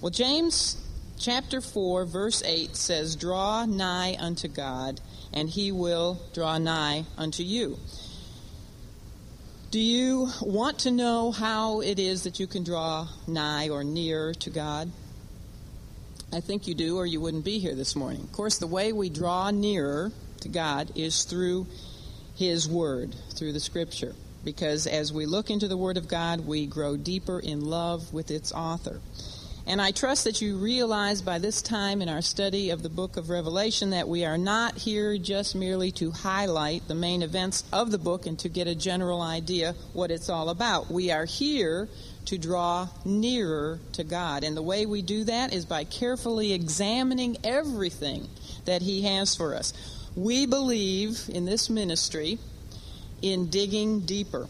Well, James chapter 4, verse 8 says, Draw nigh unto God, and he will draw nigh unto you. Do you want to know how it is that you can draw nigh or near to God? I think you do, or you wouldn't be here this morning. Of course, the way we draw nearer to God is through His Word, through the Scripture. Because as we look into the Word of God, we grow deeper in love with its author. And I trust that you realize by this time in our study of the book of Revelation that we are not here just merely to highlight the main events of the book and to get a general idea what it's all about. We are here to draw nearer to God. And the way we do that is by carefully examining everything that He has for us. We believe in this ministry in digging deeper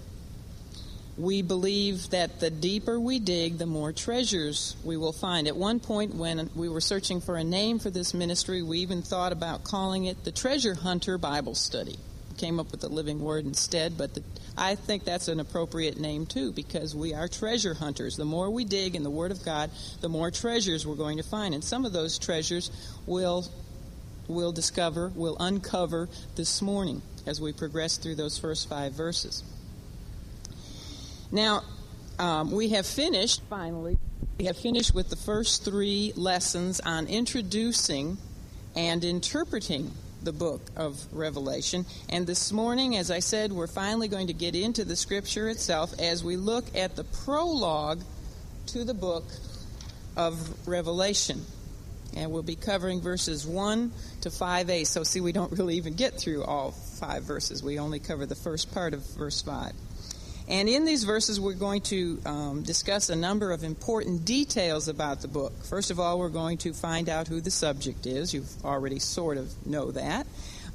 we believe that the deeper we dig, the more treasures we will find. At one point, when we were searching for a name for this ministry, we even thought about calling it the Treasure Hunter Bible Study. We came up with the living word instead, but the, I think that's an appropriate name too because we are treasure hunters. The more we dig in the Word of God, the more treasures we're going to find. And some of those treasures will we'll discover, we'll uncover this morning as we progress through those first five verses. Now, um, we have finished, finally, we have finished with the first three lessons on introducing and interpreting the book of Revelation. And this morning, as I said, we're finally going to get into the scripture itself as we look at the prologue to the book of Revelation. And we'll be covering verses 1 to 5a. So, see, we don't really even get through all five verses. We only cover the first part of verse 5. And in these verses, we're going to um, discuss a number of important details about the book. First of all, we're going to find out who the subject is. You've already sort of know that.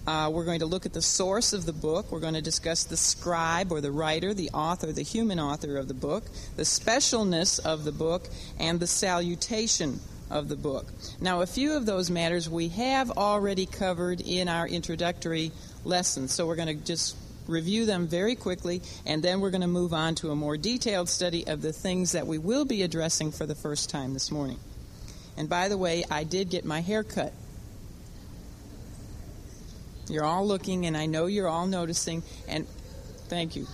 Uh, we're going to look at the source of the book. We're going to discuss the scribe or the writer, the author, the human author of the book, the specialness of the book, and the salutation of the book. Now, a few of those matters we have already covered in our introductory lessons, so we're going to just review them very quickly, and then we're going to move on to a more detailed study of the things that we will be addressing for the first time this morning. And by the way, I did get my hair cut. You're all looking, and I know you're all noticing, and thank you.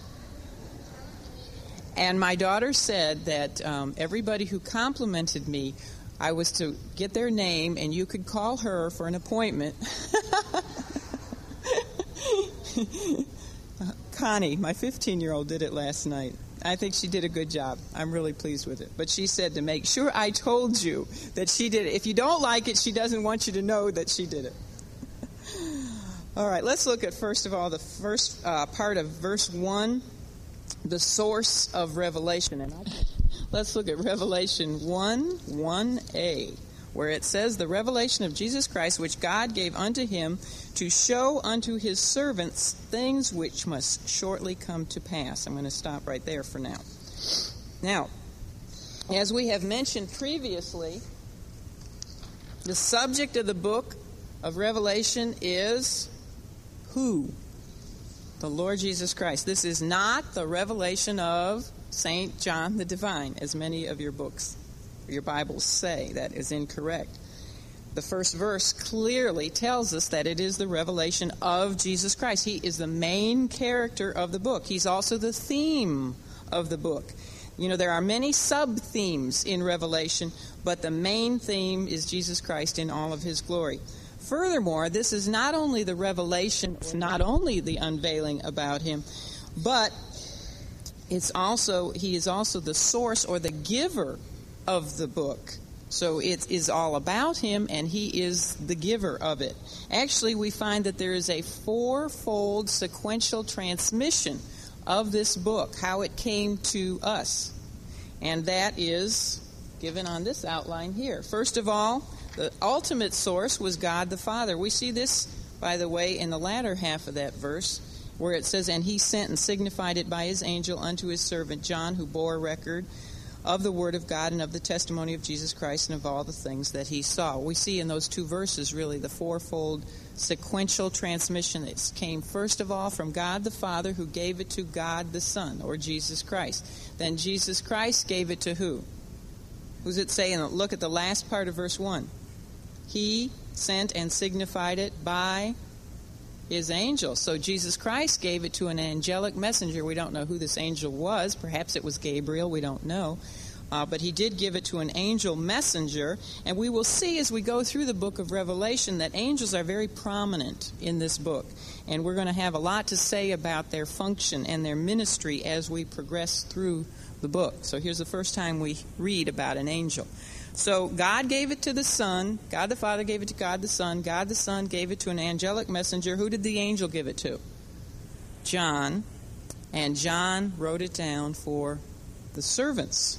And my daughter said that um, everybody who complimented me, I was to get their name, and you could call her for an appointment. Connie, my 15 year old, did it last night. I think she did a good job. I'm really pleased with it. But she said to make sure I told you that she did it. If you don't like it, she doesn't want you to know that she did it. all right, let's look at first of all the first uh, part of verse 1, the source of revelation. And let's look at Revelation 1 1a where it says, The revelation of Jesus Christ, which God gave unto him to show unto his servants things which must shortly come to pass. I'm going to stop right there for now. Now, as we have mentioned previously, the subject of the book of Revelation is who? The Lord Jesus Christ. This is not the revelation of St. John the Divine, as many of your books your Bibles say. That is incorrect. The first verse clearly tells us that it is the revelation of Jesus Christ. He is the main character of the book. He's also the theme of the book. You know, there are many sub themes in Revelation, but the main theme is Jesus Christ in all of his glory. Furthermore, this is not only the revelation, not only the unveiling about him, but it's also he is also the source or the giver of the book. So it is all about him, and he is the giver of it. Actually, we find that there is a fourfold sequential transmission of this book, how it came to us. And that is given on this outline here. First of all, the ultimate source was God the Father. We see this, by the way, in the latter half of that verse, where it says, And he sent and signified it by his angel unto his servant John, who bore record of the Word of God and of the testimony of Jesus Christ and of all the things that he saw. We see in those two verses really the fourfold sequential transmission that came first of all from God the Father who gave it to God the Son or Jesus Christ. Then Jesus Christ gave it to who? Who's it saying? Look at the last part of verse 1. He sent and signified it by his angel. So Jesus Christ gave it to an angelic messenger. We don't know who this angel was. Perhaps it was Gabriel. We don't know. Uh, but he did give it to an angel messenger. And we will see as we go through the book of Revelation that angels are very prominent in this book. And we're going to have a lot to say about their function and their ministry as we progress through the book. So here's the first time we read about an angel. So God gave it to the Son. God the Father gave it to God the Son. God the Son gave it to an angelic messenger. Who did the angel give it to? John. And John wrote it down for the servants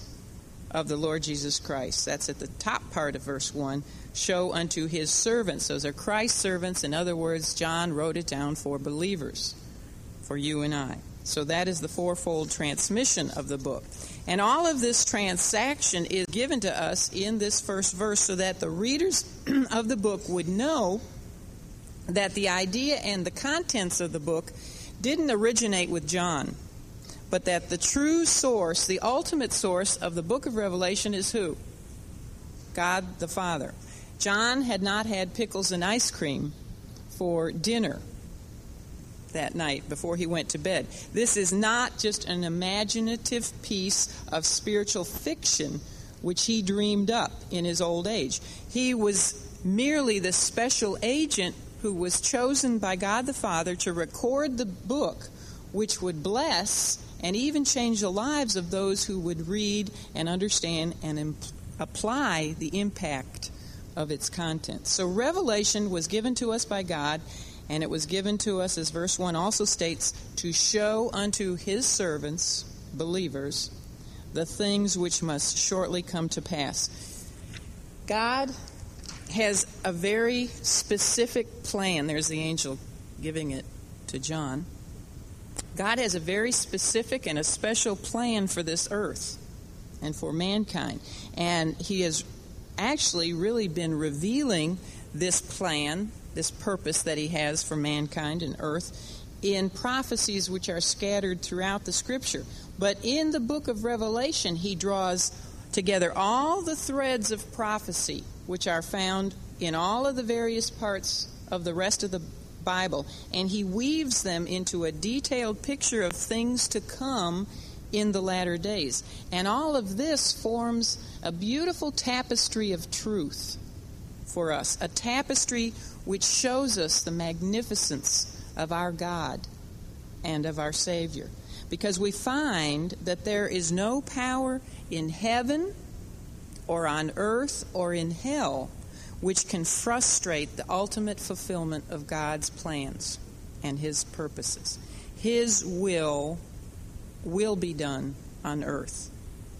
of the Lord Jesus Christ. That's at the top part of verse 1. Show unto his servants. Those are Christ's servants. In other words, John wrote it down for believers, for you and I. So that is the fourfold transmission of the book. And all of this transaction is given to us in this first verse so that the readers of the book would know that the idea and the contents of the book didn't originate with John, but that the true source, the ultimate source of the book of Revelation is who? God the Father. John had not had pickles and ice cream for dinner that night before he went to bed. This is not just an imaginative piece of spiritual fiction which he dreamed up in his old age. He was merely the special agent who was chosen by God the Father to record the book which would bless and even change the lives of those who would read and understand and imp- apply the impact of its contents. So, revelation was given to us by God and it was given to us, as verse 1 also states, to show unto his servants, believers, the things which must shortly come to pass. God has a very specific plan. There's the angel giving it to John. God has a very specific and a special plan for this earth and for mankind. And He has actually really been revealing this plan this purpose that he has for mankind and earth in prophecies which are scattered throughout the scripture. But in the book of Revelation, he draws together all the threads of prophecy which are found in all of the various parts of the rest of the Bible, and he weaves them into a detailed picture of things to come in the latter days. And all of this forms a beautiful tapestry of truth for us, a tapestry which shows us the magnificence of our God and of our Savior. Because we find that there is no power in heaven or on earth or in hell which can frustrate the ultimate fulfillment of God's plans and His purposes. His will will be done on earth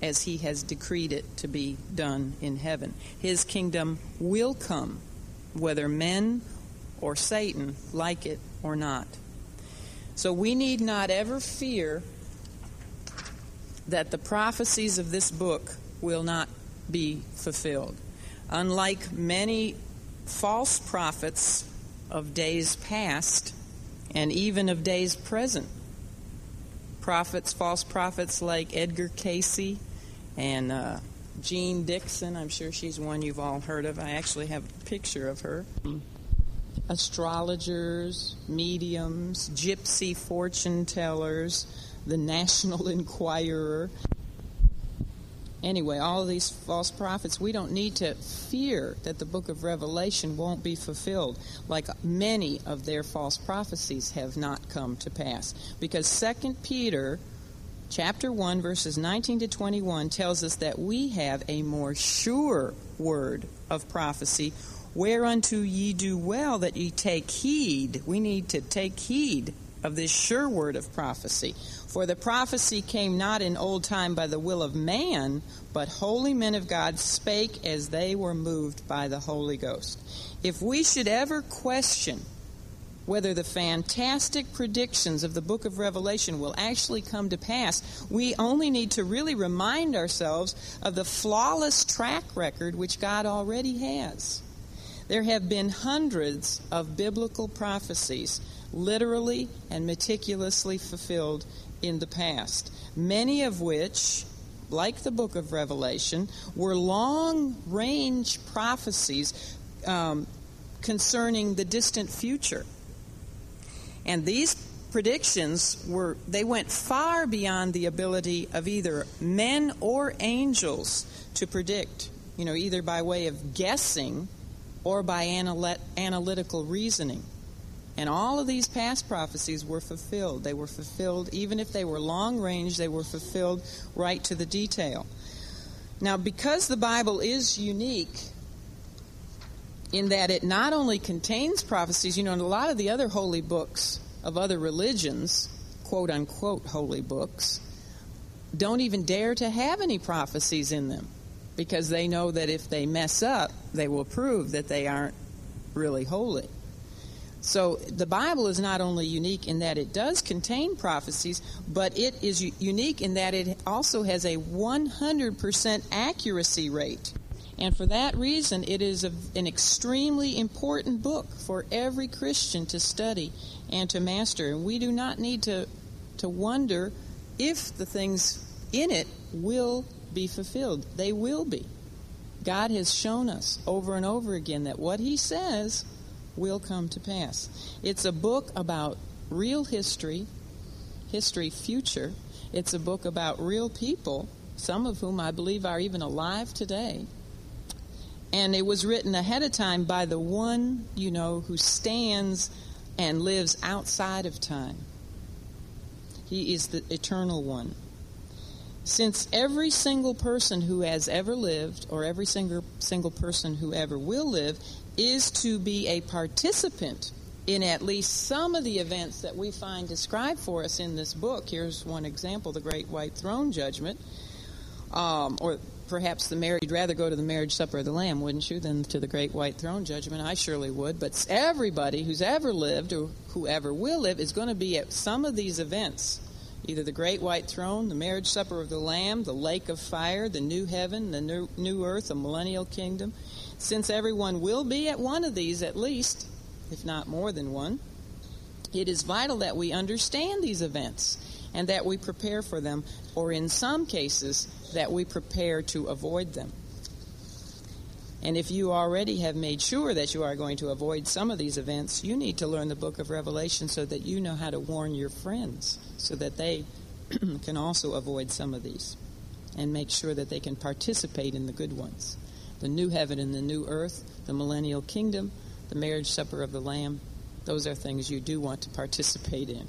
as He has decreed it to be done in heaven. His kingdom will come whether men or Satan like it or not. So we need not ever fear that the prophecies of this book will not be fulfilled. Unlike many false prophets of days past and even of days present, prophets, false prophets like Edgar Cayce and uh, Jeane Dixon. I'm sure she's one you've all heard of. I actually have a picture of her. Astrologers, mediums, gypsy fortune tellers, the National Enquirer. Anyway, all these false prophets, we don't need to fear that the book of Revelation won't be fulfilled, like many of their false prophecies have not come to pass. Because Second Peter chapter 1, verses 19 to 21 tells us that we have a more sure word of prophecy, whereunto ye do well that ye take heed. We need to take heed of this sure word of prophecy. For the prophecy came not in old time by the will of man, but holy men of God spake as they were moved by the Holy Ghost. If we should ever question whether the fantastic predictions of the book of Revelation will actually come to pass, we only need to really remind ourselves of the flawless track record which God already has. There have been hundreds of biblical prophecies literally and meticulously fulfilled in the past, many of which like the book of Revelation, were long range prophecies um, concerning the distant future. And these predictions were they went far beyond the ability of either men or angels to predict you know either by way of guessing or by analytical reasoning. And all of these past prophecies were fulfilled. They were fulfilled even if they were long range they were fulfilled right to the detail. Now because the bible is unique in that it not only contains prophecies you know in a lot of the other holy books of other religions, quote unquote holy books, don't even dare to have any prophecies in them because they know that if they mess up, they will prove that they aren't really holy. So the Bible is not only unique in that it does contain prophecies, but it is unique in that it also has a 100% accuracy rate. And for that reason, it is a, an extremely important book for every Christian to study and to master. And we do not need to, to wonder if the things in it will be fulfilled. They will be. God has shown us over and over again that what He says will come to pass. It's a book about real history, history future. It's a book about real people, some of whom I believe are even alive today. And it was written ahead of time by the one, you know, who stands and lives outside of time. He is the eternal one. Since every single person who has ever lived, or every single, single person who ever will live, is to be a participant in at least some of the events that we find described for us in this book. Here's one example the Great White Throne Judgment, um, or perhaps the married you'd rather go to the marriage supper of the lamb wouldn't you than to the great white throne judgment? I surely would. But everybody who's ever lived or whoever will live is going to be at some of these events. Either the great white throne the marriage supper of the lamb the lake of fire the new heaven the new, new earth the millennial kingdom. Since everyone will be at one of these at least if not more than one it is vital that we understand these events and that we prepare for them, or in some cases, that we prepare to avoid them. And if you already have made sure that you are going to avoid some of these events, you need to learn the book of Revelation so that you know how to warn your friends so that they can also avoid some of these and make sure that they can participate in the good ones the new heaven and the new earth, the millennial kingdom, the marriage supper of the Lamb. Those are things you do want to participate in.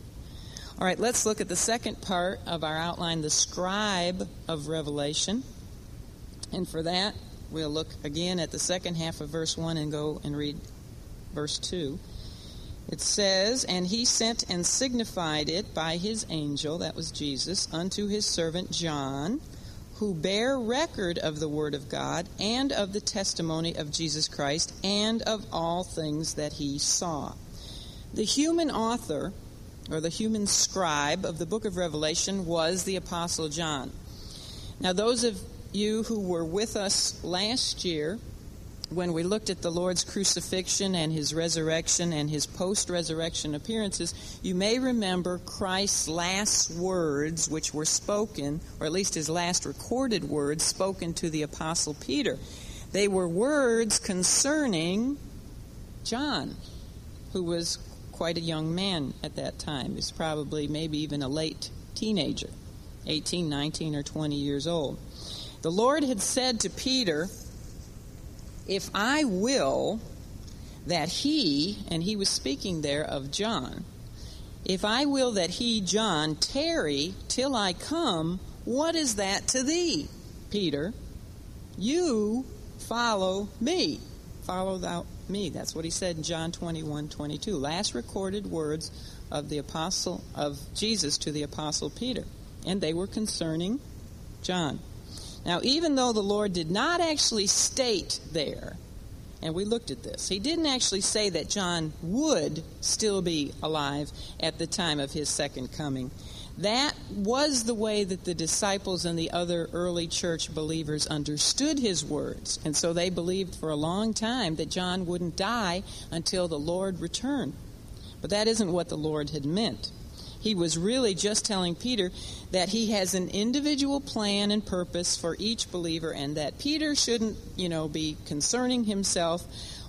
All right, let's look at the second part of our outline, the scribe of Revelation. And for that, we'll look again at the second half of verse 1 and go and read verse 2. It says, And he sent and signified it by his angel, that was Jesus, unto his servant John, who bear record of the word of God and of the testimony of Jesus Christ and of all things that he saw. The human author or the human scribe of the book of Revelation was the Apostle John. Now, those of you who were with us last year when we looked at the Lord's crucifixion and his resurrection and his post resurrection appearances, you may remember Christ's last words, which were spoken, or at least his last recorded words, spoken to the Apostle Peter. They were words concerning John, who was quite a young man at that time. He was probably maybe even a late teenager, 18, 19, or 20 years old. The Lord had said to Peter, If I will that he, and he was speaking there of John, if I will that he, John, tarry till I come, what is that to thee, Peter? You follow me. Follow thou me. That's what he said in John 21 22. Last recorded words of the apostle of Jesus to the apostle Peter. And they were concerning John. Now, even though the Lord did not actually state there, and we looked at this, he didn't actually say that John would still be alive at the time of his second coming. That was the way that the disciples and the other early church believers understood his words. And so they believed for a long time that John wouldn't die until the Lord returned. But that isn't what the Lord had meant. he was really just telling Peter that he has an individual plan and purpose for each believer and that Peter shouldn't, you know, be concerning himself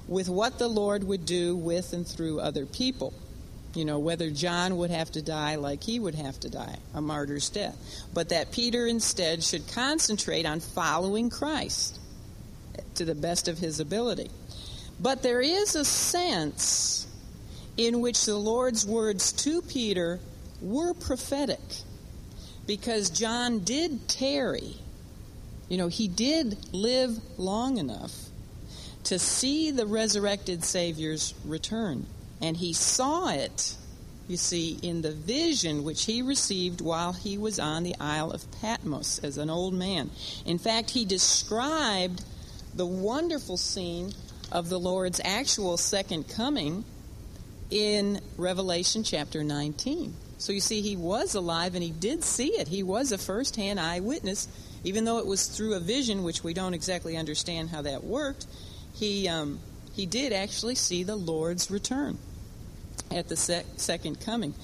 with what the Lord would do with and through other people. You know, whether John would have to die like he would have to die, a martyr's death. But that Peter instead should concentrate on following Christ to the best of his ability. But there is a sense in which the Lord's words to Peter were prophetic because John did tarry. You know, he did live long enough to see the resurrected Savior's return. And he saw it, you see, in the vision which he received while he was on the Isle of Patmos as an old man. In fact, he described the wonderful scene of the Lord's actual second coming in Revelation chapter 19. So you see, he was alive and he did see it. He was a first hand eyewitness, even though it was through a vision, which we don't exactly understand how that worked. He, um, he did actually see the Lord's return at the sec- second coming.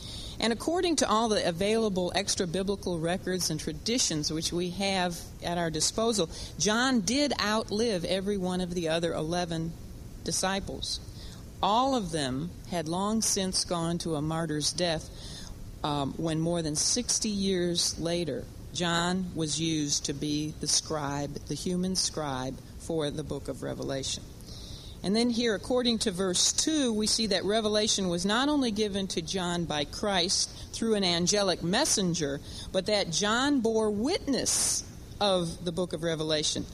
And according to all the available extra biblical records and traditions which we have at our disposal, John did outlive every one of the other 11 disciples. All of them had long since gone to a martyr's death um, when more than 60 years later, John was used to be the scribe, the human scribe for the book of Revelation. And then here, according to verse 2, we see that revelation was not only given to John by Christ through an angelic messenger, but that John bore witness of the book of Revelation.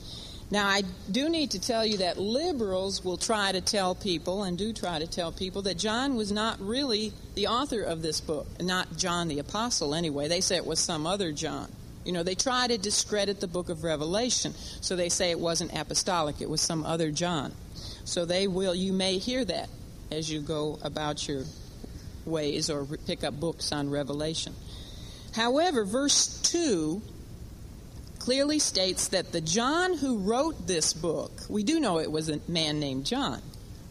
Now, I do need to tell you that liberals will try to tell people, and do try to tell people, that John was not really the author of this book, not John the Apostle anyway. They say it was some other John. You know, they try to discredit the book of Revelation, so they say it wasn't apostolic, it was some other John. So they will, you may hear that as you go about your ways or pick up books on Revelation. However, verse 2 clearly states that the John who wrote this book, we do know it was a man named John,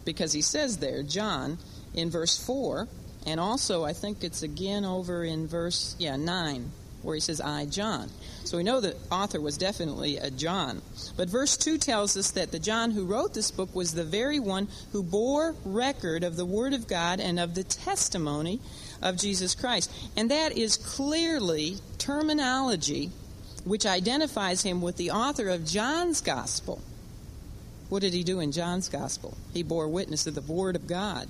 because he says there, John, in verse 4, and also I think it's again over in verse, yeah, 9 where he says, I, John. So we know the author was definitely a John. But verse 2 tells us that the John who wrote this book was the very one who bore record of the Word of God and of the testimony of Jesus Christ. And that is clearly terminology which identifies him with the author of John's Gospel. What did he do in John's Gospel? He bore witness of the Word of God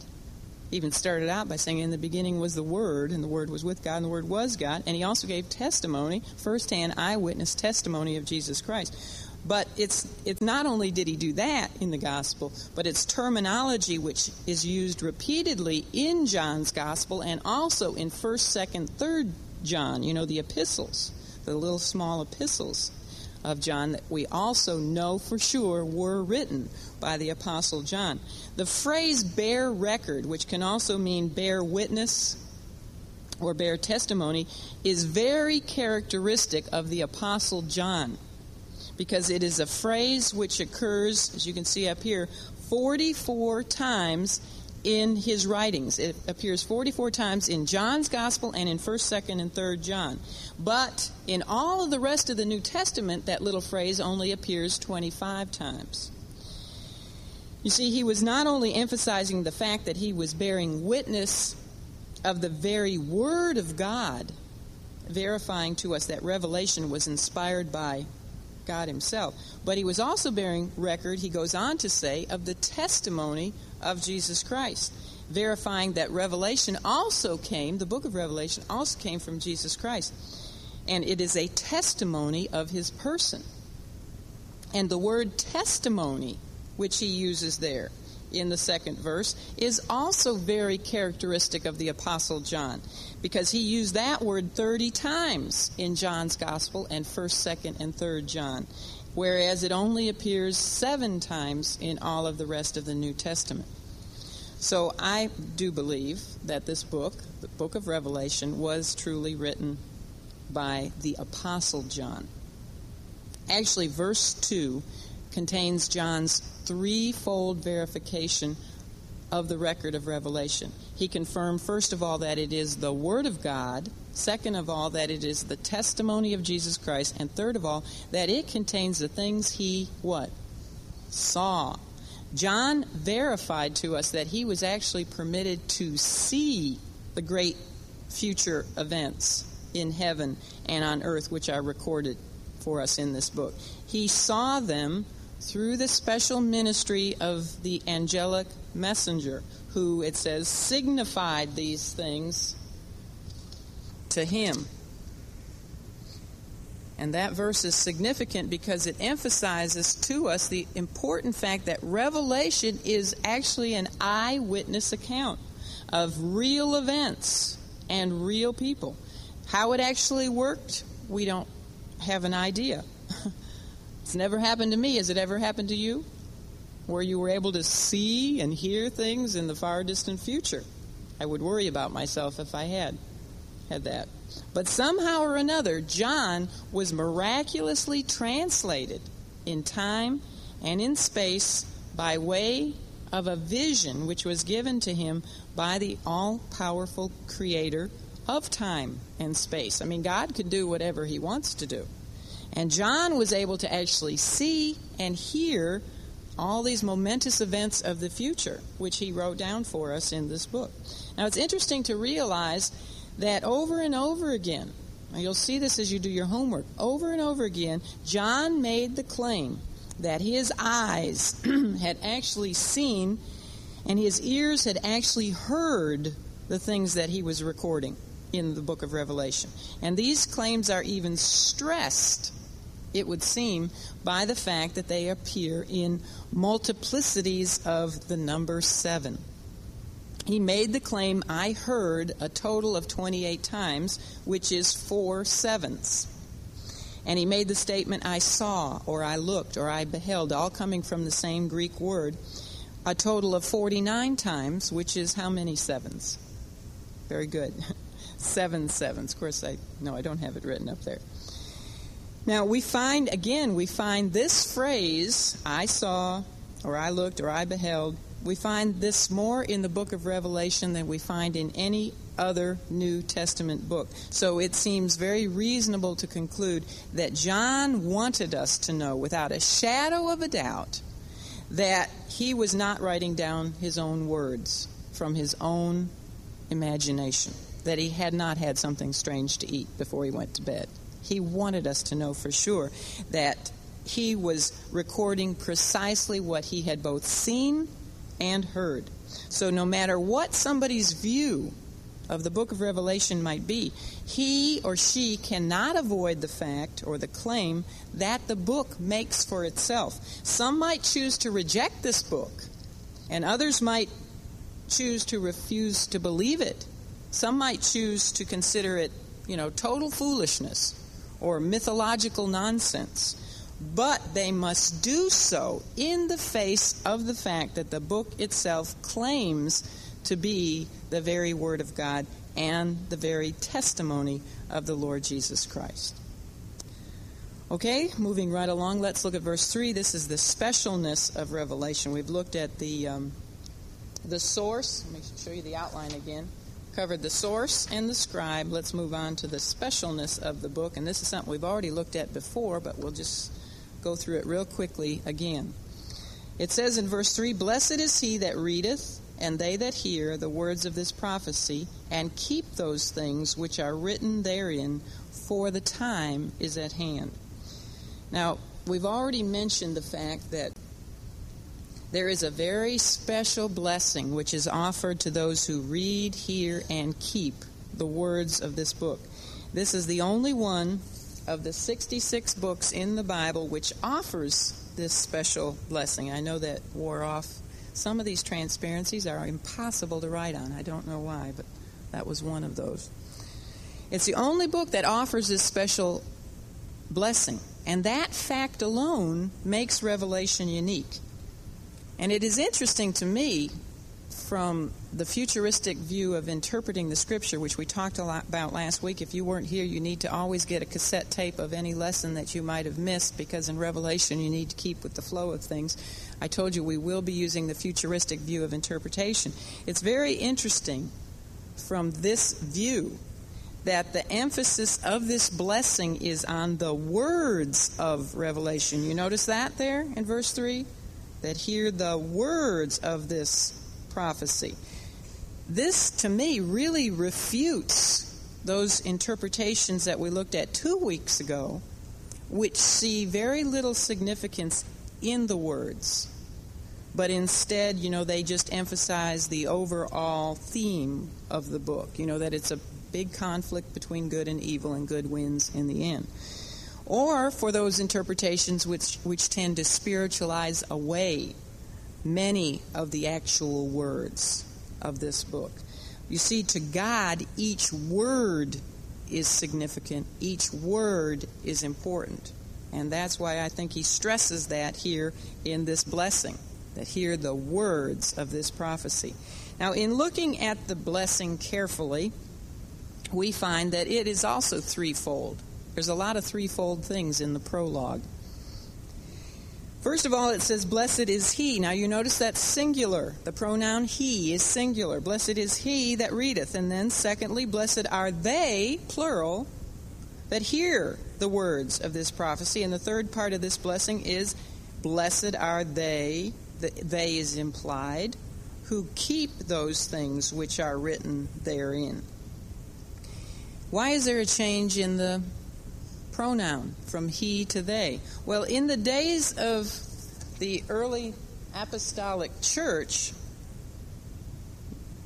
even started out by saying, In the beginning was the Word, and the Word was with God, and the Word was God. And he also gave testimony, firsthand eyewitness testimony of Jesus Christ. But it's, it's not only did he do that in the gospel, but it's terminology which is used repeatedly in John's gospel and also in 1st, 2nd, 3rd John, you know, the epistles, the little small epistles of John that we also know for sure were written by the Apostle John. The phrase bear record, which can also mean bear witness or bear testimony, is very characteristic of the Apostle John because it is a phrase which occurs, as you can see up here, 44 times in his writings. It appears 44 times in John's Gospel and in 1st, 2nd, and 3rd John. But in all of the rest of the New Testament, that little phrase only appears 25 times. You see, he was not only emphasizing the fact that he was bearing witness of the very Word of God, verifying to us that revelation was inspired by God Himself, but he was also bearing record, he goes on to say, of the testimony of Jesus Christ, verifying that revelation also came, the book of Revelation also came from Jesus Christ. And it is a testimony of his person. And the word testimony, which he uses there in the second verse, is also very characteristic of the Apostle John because he used that word 30 times in John's Gospel and 1st, 2nd, and 3rd John whereas it only appears seven times in all of the rest of the New Testament. So I do believe that this book, the book of Revelation, was truly written by the Apostle John. Actually, verse 2 contains John's threefold verification of the record of Revelation. He confirmed, first of all, that it is the Word of God, second of all, that it is the testimony of Jesus Christ, and third of all, that it contains the things he what? Saw. John verified to us that he was actually permitted to see the great future events in heaven and on earth, which are recorded for us in this book. He saw them through the special ministry of the angelic messenger, who, it says, signified these things to him. And that verse is significant because it emphasizes to us the important fact that Revelation is actually an eyewitness account of real events and real people. How it actually worked, we don't have an idea. it's never happened to me. Has it ever happened to you? Where you were able to see and hear things in the far distant future? I would worry about myself if I had had that. But somehow or another, John was miraculously translated in time and in space by way of a vision which was given to him by the all powerful creator of time and space. I mean, God can do whatever he wants to do. And John was able to actually see and hear all these momentous events of the future, which he wrote down for us in this book. Now, it's interesting to realize that over and over again, and you'll see this as you do your homework, over and over again, John made the claim that his eyes had actually seen and his ears had actually heard the things that he was recording in the book of Revelation. And these claims are even stressed, it would seem, by the fact that they appear in multiplicities of the number seven. He made the claim, I heard a total of 28 times, which is four sevenths. And he made the statement, I saw, or I looked, or I beheld, all coming from the same Greek word, a total of 49 times, which is how many sevens? Very good. seven sevens. Of course, I no, I don't have it written up there. Now we find again, we find this phrase, I saw, or I looked, or I beheld. We find this more in the book of Revelation than we find in any other New Testament book. So it seems very reasonable to conclude that John wanted us to know without a shadow of a doubt that he was not writing down his own words from his own imagination that he had not had something strange to eat before he went to bed. He wanted us to know for sure that he was recording precisely what he had both seen and heard. So, no matter what somebody's view of the book of Revelation might be, he or she cannot avoid the fact or the claim that the book makes for itself. Some might choose to reject this book, and others might choose to refuse to believe it some might choose to consider it, you know, total foolishness or mythological nonsense. But they must do so in the face of the fact that the book itself claims to be the very Word of God and the very testimony of the Lord Jesus Christ. Okay, moving right along, let's look at verse 3. This is the specialness of Revelation. We've looked at the, um, the source. Let me show you the outline again covered the source and the scribe. Let's move on to the specialness of the book. And this is something we've already looked at before, but we'll just go through it real quickly again. It says in verse 3 Blessed is he that readeth, and they that hear the words of this prophecy, and keep those things which are written therein, for the time is at hand. Now, we've already mentioned the fact that there is a very special blessing which is offered to those who read, hear, and keep the words of this book. This is the only one of the 66 books in the Bible which offers this special blessing. I know that wore off. Some of these transparencies are impossible to write on. I don't know why, but that was one of those. It's the only book that offers this special blessing. And that fact alone makes Revelation unique. And it is interesting to me from the futuristic view of interpreting the scripture, which we talked a lot about last week. If you weren't here, you need to always get a cassette tape of any lesson that you might have missed because in Revelation you need to keep with the flow of things. I told you we will be using the futuristic view of interpretation. It's very interesting from this view that the emphasis of this blessing is on the words of Revelation. You notice that there in verse 3? That hear the words of this prophecy. This, to me, really refutes those interpretations that we looked at two weeks ago, which see very little significance in the words. But instead, you know, they just emphasize the overall theme of the book. You know, that it's a big conflict between good and evil, and good wins in the end. Or for those interpretations which, which tend to spiritualize away many of the actual words of this book. You see, to God, each word is significant, each word is important. And that's why I think he stresses that here in this blessing, that hear the words of this prophecy. Now, in looking at the blessing carefully, we find that it is also threefold. There's a lot of threefold things in the prologue. First of all, it says, Blessed is he. Now you notice that's singular. The pronoun he is singular. Blessed is he that readeth. And then, secondly, blessed are they, plural, that hear the words of this prophecy. And the third part of this blessing is, Blessed are they, the they is implied, who keep those things which are written therein. Why is there a change in the pronoun from he to they? Well, in the days of the early apostolic church,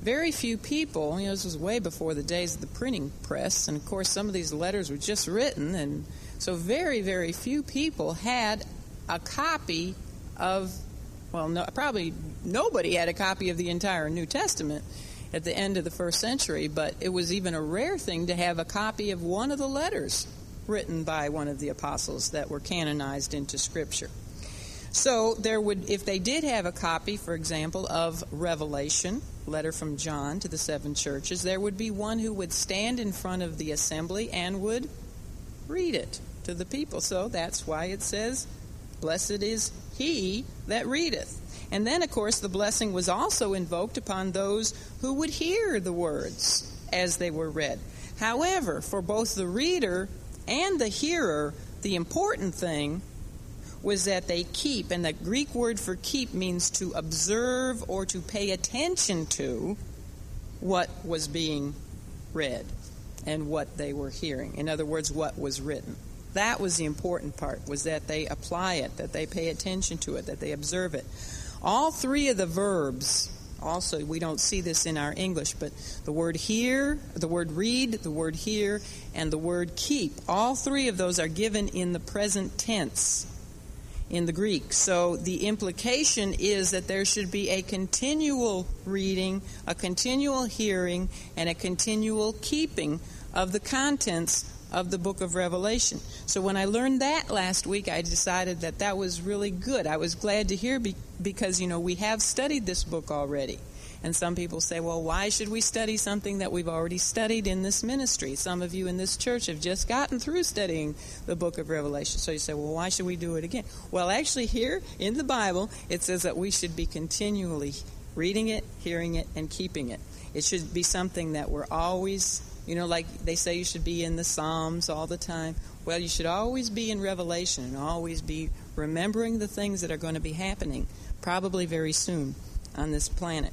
very few people, you know, this was way before the days of the printing press, and of course, some of these letters were just written, and so very, very few people had a copy of, well, no, probably nobody had a copy of the entire New Testament at the end of the first century, but it was even a rare thing to have a copy of one of the letters written by one of the apostles that were canonized into Scripture. So there would, if they did have a copy, for example, of Revelation, letter from John to the seven churches, there would be one who would stand in front of the assembly and would read it to the people. So that's why it says, "Blessed is he that readeth." And then, of course, the blessing was also invoked upon those who would hear the words as they were read. However, for both the reader and the hearer, the important thing was that they keep, and the Greek word for keep means to observe or to pay attention to what was being read and what they were hearing. In other words, what was written. That was the important part, was that they apply it, that they pay attention to it, that they observe it. All three of the verbs also we don't see this in our English, but the word hear, the word read, the word hear, and the word keep, all three of those are given in the present tense in the Greek. So the implication is that there should be a continual reading, a continual hearing, and a continual keeping of the contents of the book of Revelation. So when I learned that last week, I decided that that was really good. I was glad to hear be- because, you know, we have studied this book already. And some people say, well, why should we study something that we've already studied in this ministry? Some of you in this church have just gotten through studying the book of Revelation. So you say, well, why should we do it again? Well, actually, here in the Bible, it says that we should be continually reading it, hearing it, and keeping it. It should be something that we're always you know, like they say you should be in the Psalms all the time. Well, you should always be in Revelation and always be remembering the things that are going to be happening, probably very soon on this planet.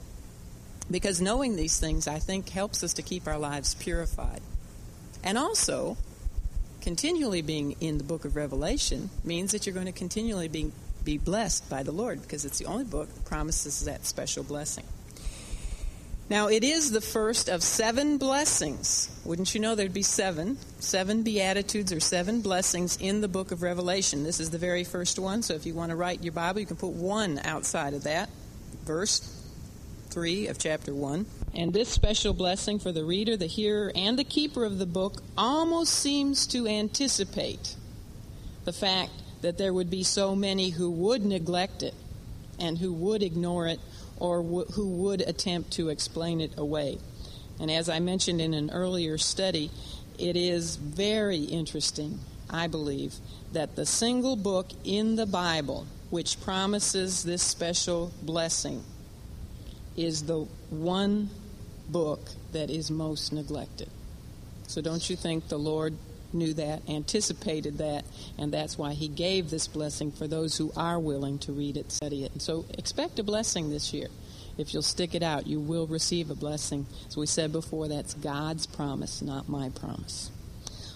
Because knowing these things, I think, helps us to keep our lives purified. And also, continually being in the book of Revelation means that you're going to continually be, be blessed by the Lord because it's the only book that promises that special blessing. Now, it is the first of seven blessings. Wouldn't you know there'd be seven? Seven beatitudes or seven blessings in the book of Revelation. This is the very first one, so if you want to write your Bible, you can put one outside of that. Verse 3 of chapter 1. And this special blessing for the reader, the hearer, and the keeper of the book almost seems to anticipate the fact that there would be so many who would neglect it and who would ignore it or w- who would attempt to explain it away. And as I mentioned in an earlier study, it is very interesting, I believe, that the single book in the Bible which promises this special blessing is the one book that is most neglected. So don't you think the Lord knew that, anticipated that, and that's why He gave this blessing for those who are willing to read it, study it. And so expect a blessing this year. If you'll stick it out, you will receive a blessing. As we said before, that's God's promise, not my promise.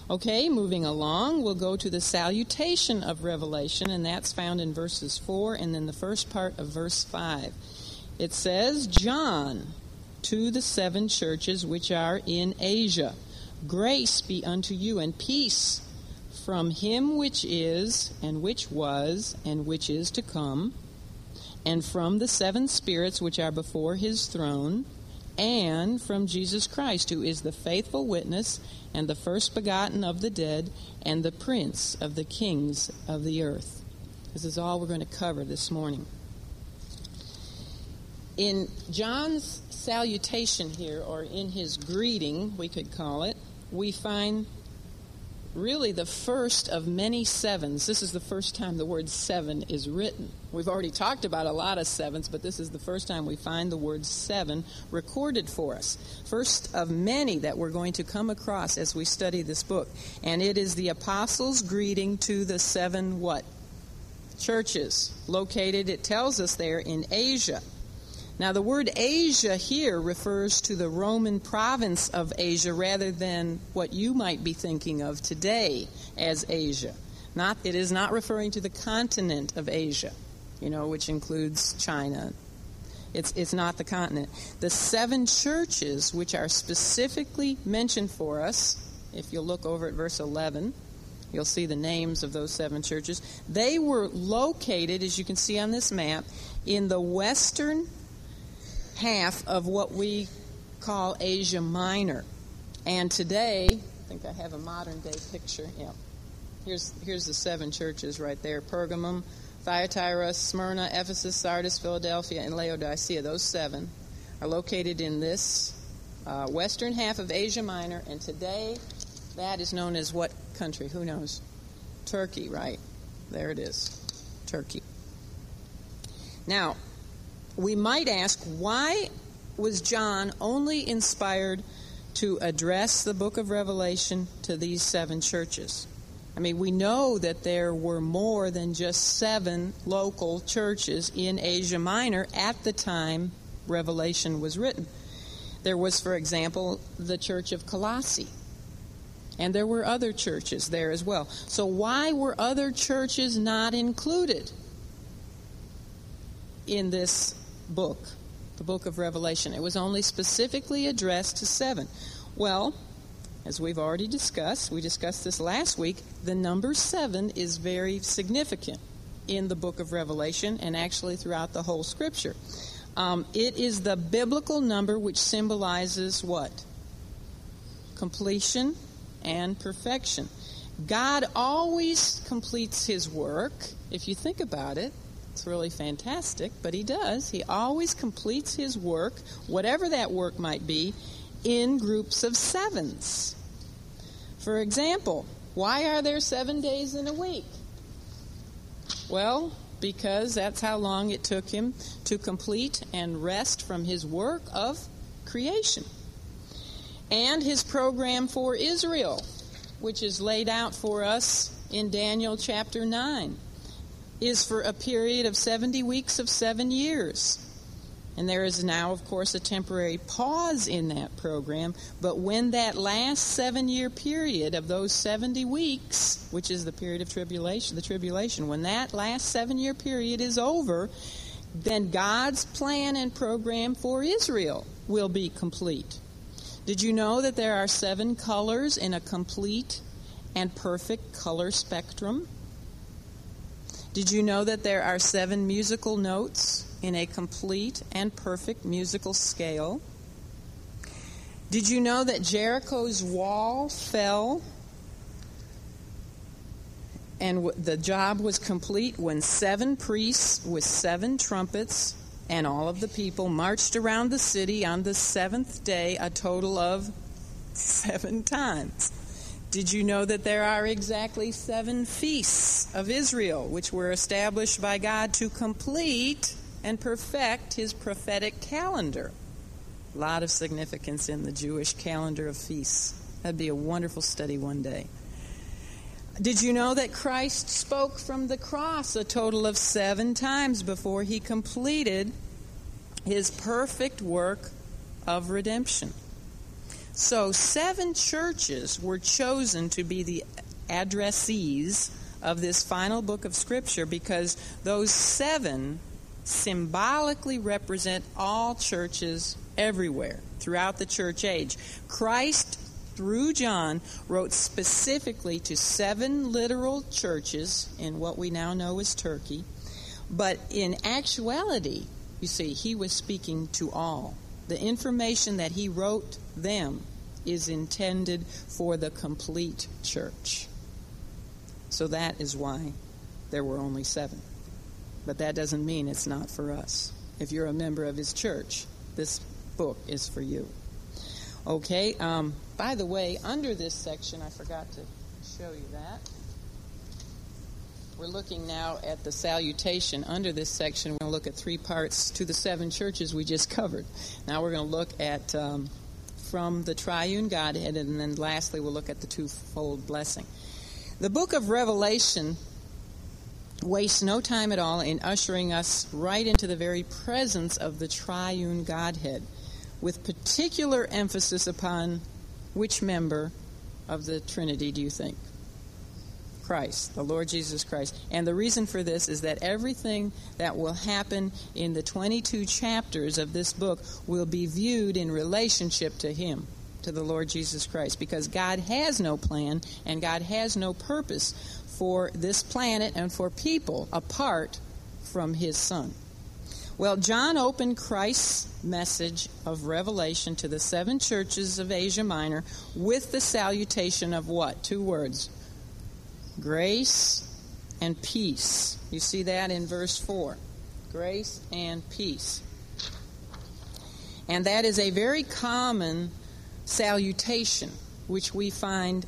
Okay, moving along, we'll go to the salutation of Revelation, and that's found in verses 4 and then the first part of verse 5. It says, John, to the seven churches which are in Asia, grace be unto you and peace from him which is, and which was, and which is to come, and from the seven spirits which are before his throne, and from Jesus Christ, who is the faithful witness and the first begotten of the dead, and the prince of the kings of the earth. This is all we're going to cover this morning. In John's salutation here, or in his greeting, we could call it, we find really the first of many sevens. This is the first time the word seven is written. We've already talked about a lot of sevens, but this is the first time we find the word seven recorded for us. First of many that we're going to come across as we study this book. And it is the apostles' greeting to the seven what? Churches located, it tells us there, in Asia. Now, the word Asia here refers to the Roman province of Asia rather than what you might be thinking of today as Asia. Not, it is not referring to the continent of Asia, you know, which includes China. It's, it's not the continent. The seven churches, which are specifically mentioned for us, if you'll look over at verse 11, you'll see the names of those seven churches. They were located, as you can see on this map, in the western half of what we call Asia Minor. And today, I think I have a modern day picture. Yeah. Here's, here's the seven churches right there Pergamum, Thyatira, Smyrna, Ephesus, Sardis, Philadelphia, and Laodicea. Those seven are located in this uh, western half of Asia Minor. And today, that is known as what country? Who knows? Turkey, right? There it is. Turkey. Now, we might ask why was John only inspired to address the book of Revelation to these seven churches? I mean, we know that there were more than just seven local churches in Asia Minor at the time Revelation was written. There was, for example, the church of Colossae. And there were other churches there as well. So, why were other churches not included in this book, the book of Revelation. It was only specifically addressed to seven. Well, as we've already discussed, we discussed this last week, the number seven is very significant in the book of Revelation and actually throughout the whole scripture. Um, it is the biblical number which symbolizes what? Completion and perfection. God always completes his work, if you think about it. It's really fantastic, but he does. He always completes his work, whatever that work might be, in groups of sevens. For example, why are there seven days in a week? Well, because that's how long it took him to complete and rest from his work of creation. And his program for Israel, which is laid out for us in Daniel chapter 9 is for a period of 70 weeks of seven years. And there is now, of course, a temporary pause in that program. But when that last seven year period of those 70 weeks, which is the period of tribulation, the tribulation, when that last seven year period is over, then God's plan and program for Israel will be complete. Did you know that there are seven colors in a complete and perfect color spectrum? Did you know that there are seven musical notes in a complete and perfect musical scale? Did you know that Jericho's wall fell and the job was complete when seven priests with seven trumpets And all of the people marched around the city on the seventh day a total of seven times. Did you know that there are exactly seven feasts of Israel, which were established by God to complete and perfect his prophetic calendar? A lot of significance in the Jewish calendar of feasts. That'd be a wonderful study one day. Did you know that Christ spoke from the cross a total of seven times before he completed his perfect work of redemption? So, seven churches were chosen to be the addressees of this final book of Scripture because those seven symbolically represent all churches everywhere throughout the church age. Christ, through John, wrote specifically to seven literal churches in what we now know as Turkey, but in actuality, you see, he was speaking to all. The information that he wrote them is intended for the complete church. So that is why there were only seven. But that doesn't mean it's not for us. If you're a member of his church, this book is for you. Okay, um, by the way, under this section, I forgot to show you that. We're looking now at the salutation. Under this section, we're going to look at three parts to the seven churches we just covered. Now we're going to look at um, from the triune Godhead, and then lastly, we'll look at the twofold blessing. The book of Revelation wastes no time at all in ushering us right into the very presence of the triune Godhead, with particular emphasis upon which member of the Trinity do you think? Christ, the Lord Jesus Christ. And the reason for this is that everything that will happen in the 22 chapters of this book will be viewed in relationship to Him, to the Lord Jesus Christ, because God has no plan and God has no purpose for this planet and for people apart from His Son. Well, John opened Christ's message of revelation to the seven churches of Asia Minor with the salutation of what? Two words grace and peace. You see that in verse 4. Grace and peace. And that is a very common salutation, which we find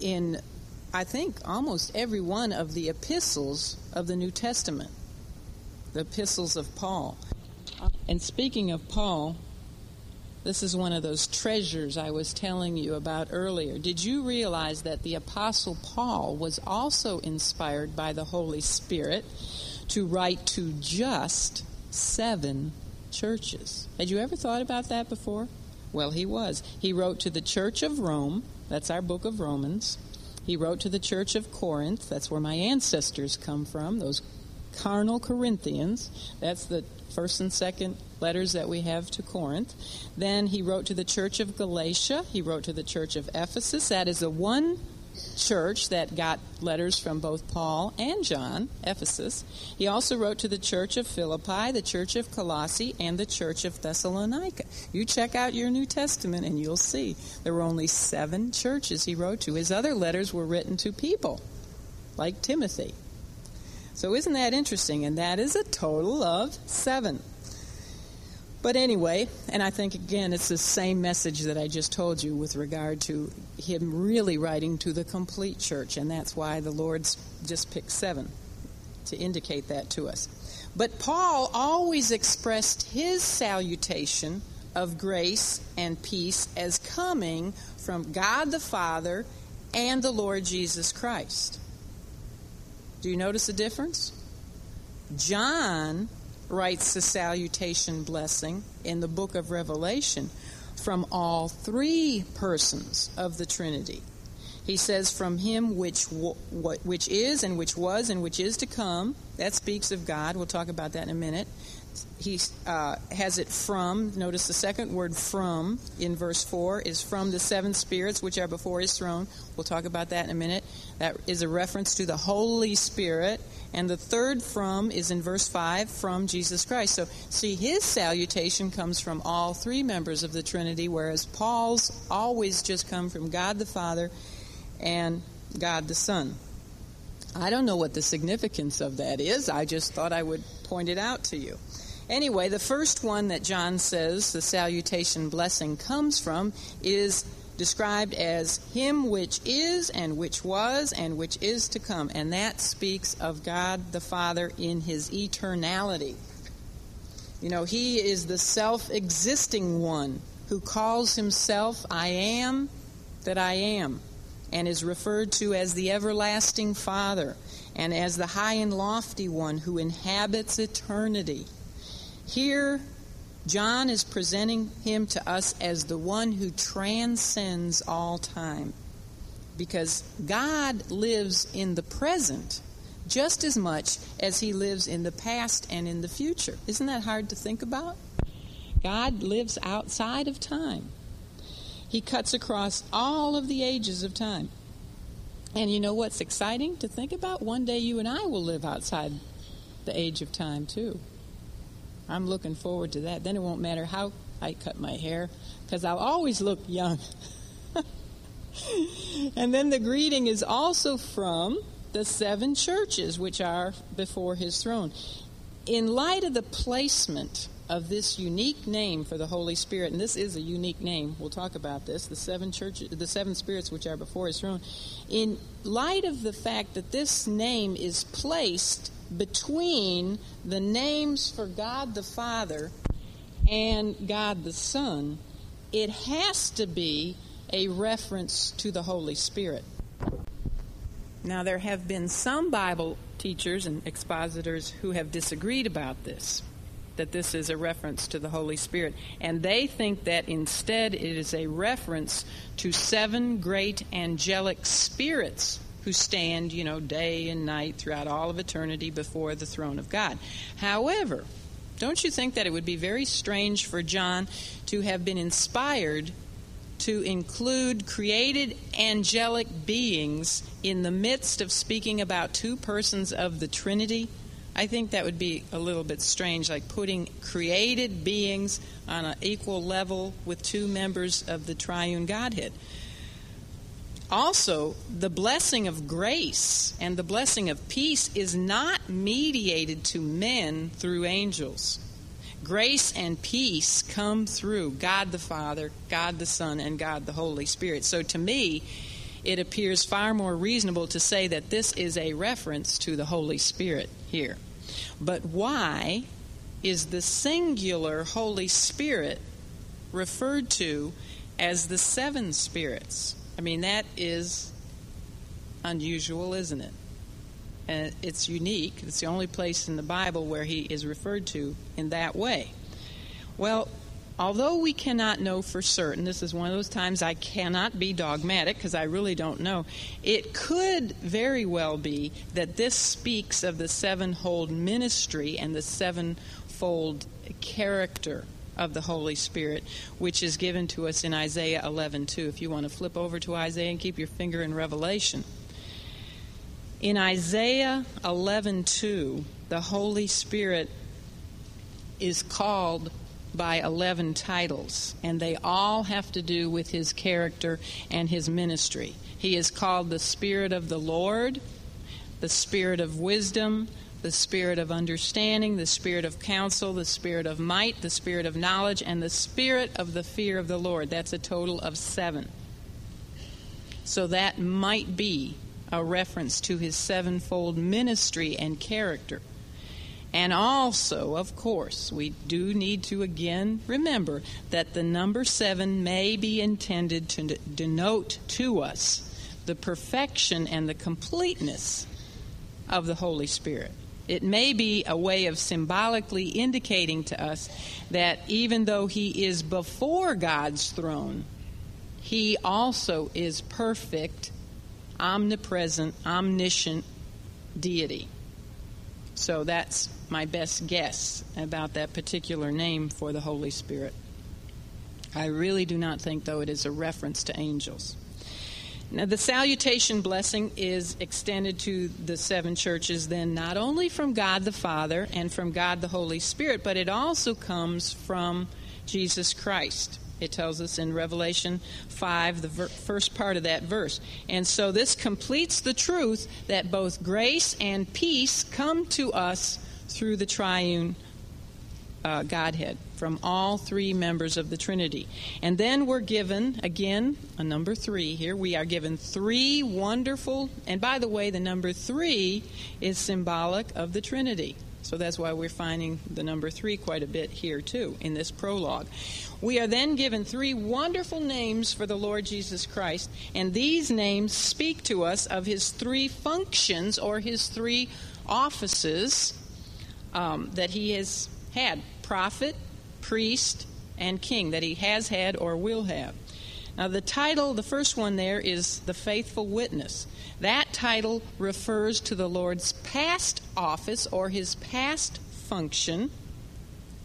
in, I think, almost every one of the epistles of the New Testament, the epistles of Paul. And speaking of Paul, this is one of those treasures I was telling you about earlier. Did you realize that the Apostle Paul was also inspired by the Holy Spirit to write to just seven churches? Had you ever thought about that before? Well, he was. He wrote to the Church of Rome, that's our book of Romans. He wrote to the Church of Corinth, that's where my ancestors come from, those carnal Corinthians. That's the first and second letters that we have to Corinth. Then he wrote to the church of Galatia. He wrote to the church of Ephesus. That is the one church that got letters from both Paul and John, Ephesus. He also wrote to the church of Philippi, the church of Colossae, and the church of Thessalonica. You check out your New Testament and you'll see there were only seven churches he wrote to. His other letters were written to people, like Timothy. So isn't that interesting? And that is a total of seven. But anyway, and I think again it's the same message that I just told you with regard to him really writing to the complete church, and that's why the Lord's just picked seven to indicate that to us. But Paul always expressed his salutation of grace and peace as coming from God the Father and the Lord Jesus Christ. Do you notice the difference? John writes the salutation blessing in the book of Revelation from all three persons of the Trinity. He says, From him which, which is, and which was, and which is to come. That speaks of God. We'll talk about that in a minute he uh, has it from. Notice the second word from in verse 4 is from the seven spirits which are before his throne. We'll talk about that in a minute. That is a reference to the Holy Spirit. And the third from is in verse 5 from Jesus Christ. So, see, his salutation comes from all three members of the Trinity, whereas Paul's always just come from God the Father and God the Son. I don't know what the significance of that is. I just thought I would point it out to you. Anyway, the first one that John says the salutation blessing comes from is described as Him which is, and which was, and which is to come. And that speaks of God the Father in His eternality. You know, He is the self existing one who calls Himself I am that I am, and is referred to as the everlasting Father, and as the high and lofty one who inhabits eternity. Here, John is presenting him to us as the one who transcends all time. Because God lives in the present just as much as he lives in the past and in the future. Isn't that hard to think about? God lives outside of time. He cuts across all of the ages of time. And you know what's exciting to think about? One day you and I will live outside the age of time, too. I'm looking forward to that. Then it won't matter how I cut my hair because I'll always look young. and then the greeting is also from the seven churches which are before his throne. In light of the placement of this unique name for the Holy Spirit, and this is a unique name. We'll talk about this. The seven churches, the seven spirits which are before His throne. In light of the fact that this name is placed between the names for God the Father and God the Son, it has to be a reference to the Holy Spirit. Now, there have been some Bible teachers and expositors who have disagreed about this, that this is a reference to the Holy Spirit. And they think that instead it is a reference to seven great angelic spirits who stand, you know, day and night throughout all of eternity before the throne of God. However, don't you think that it would be very strange for John to have been inspired to include created angelic beings in the midst of speaking about two persons of the Trinity? I think that would be a little bit strange, like putting created beings on an equal level with two members of the triune Godhead also, the blessing of grace and the blessing of peace is not mediated to men through angels. Grace and peace come through God the Father, God the Son, and God the Holy Spirit. So to me, it appears far more reasonable to say that this is a reference to the Holy Spirit here. But why is the singular Holy Spirit referred to as the seven spirits? I mean, that is unusual, isn't it? And it's unique. It's the only place in the Bible where he is referred to in that way. Well, although we cannot know for certain, this is one of those times I cannot be dogmatic because I really don't know. It could very well be that this speaks of the sevenfold ministry and the sevenfold character of the Holy Spirit, which is given to us in Isaiah 11:2. If you want to flip over to Isaiah and keep your finger in Revelation. In Isaiah 11:2, the Holy Spirit is called by 11 titles, and they all have to do with his character and his ministry. He is called the Spirit of the Lord, the Spirit of wisdom, the spirit of understanding, the spirit of counsel, the spirit of might, the spirit of knowledge, and the spirit of the fear of the Lord. That's a total of seven. So that might be a reference to his sevenfold ministry and character. And also, of course, we do need to again remember that the number seven may be intended to denote to us the perfection and the completeness of the Holy Spirit. It may be a way of symbolically indicating to us that even though he is before God's throne, he also is perfect, omnipresent, omniscient deity. So that's my best guess about that particular name for the Holy Spirit. I really do not think, though, it is a reference to angels. Now, the salutation blessing is extended to the seven churches, then, not only from God the Father and from God the Holy Spirit, but it also comes from Jesus Christ. It tells us in Revelation 5, the ver- first part of that verse. And so this completes the truth that both grace and peace come to us through the triune uh, Godhead, from all three members of the Trinity. And then we're given, again, a number three here. We are given three wonderful, and by the way, the number three is symbolic of the Trinity. So that's why we're finding the number three quite a bit here, too, in this prologue. We are then given three wonderful names for the Lord Jesus Christ, and these names speak to us of his three functions or his three offices um, that he has had prophet, priest, and king, that he has had or will have. Now, the title, the first one there is the faithful witness. That title refers to the Lord's past office or his past function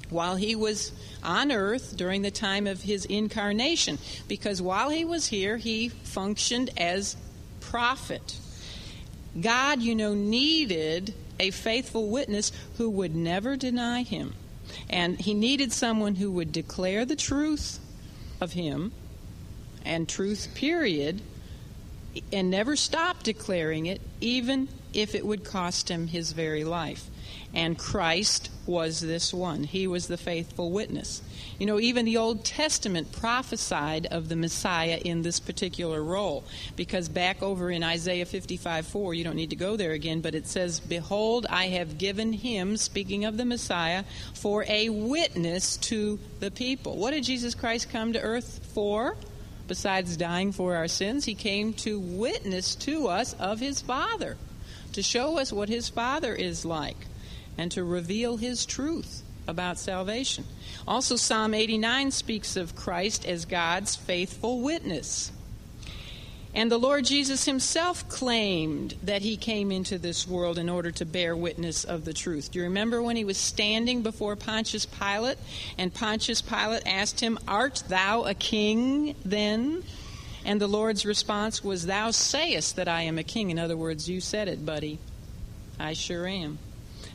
while he was on earth during the time of his incarnation. Because while he was here, he functioned as prophet. God, you know, needed a faithful witness who would never deny him. And he needed someone who would declare the truth of him and truth, period, and never stop declaring it, even if it would cost him his very life. And Christ was this one. He was the faithful witness. You know, even the Old Testament prophesied of the Messiah in this particular role. Because back over in Isaiah 55 4, you don't need to go there again, but it says, Behold, I have given him, speaking of the Messiah, for a witness to the people. What did Jesus Christ come to earth for? Besides dying for our sins, he came to witness to us of his Father, to show us what his Father is like, and to reveal his truth about salvation. Also, Psalm 89 speaks of Christ as God's faithful witness. And the Lord Jesus himself claimed that he came into this world in order to bear witness of the truth. Do you remember when he was standing before Pontius Pilate and Pontius Pilate asked him, Art thou a king then? And the Lord's response was, Thou sayest that I am a king. In other words, you said it, buddy. I sure am.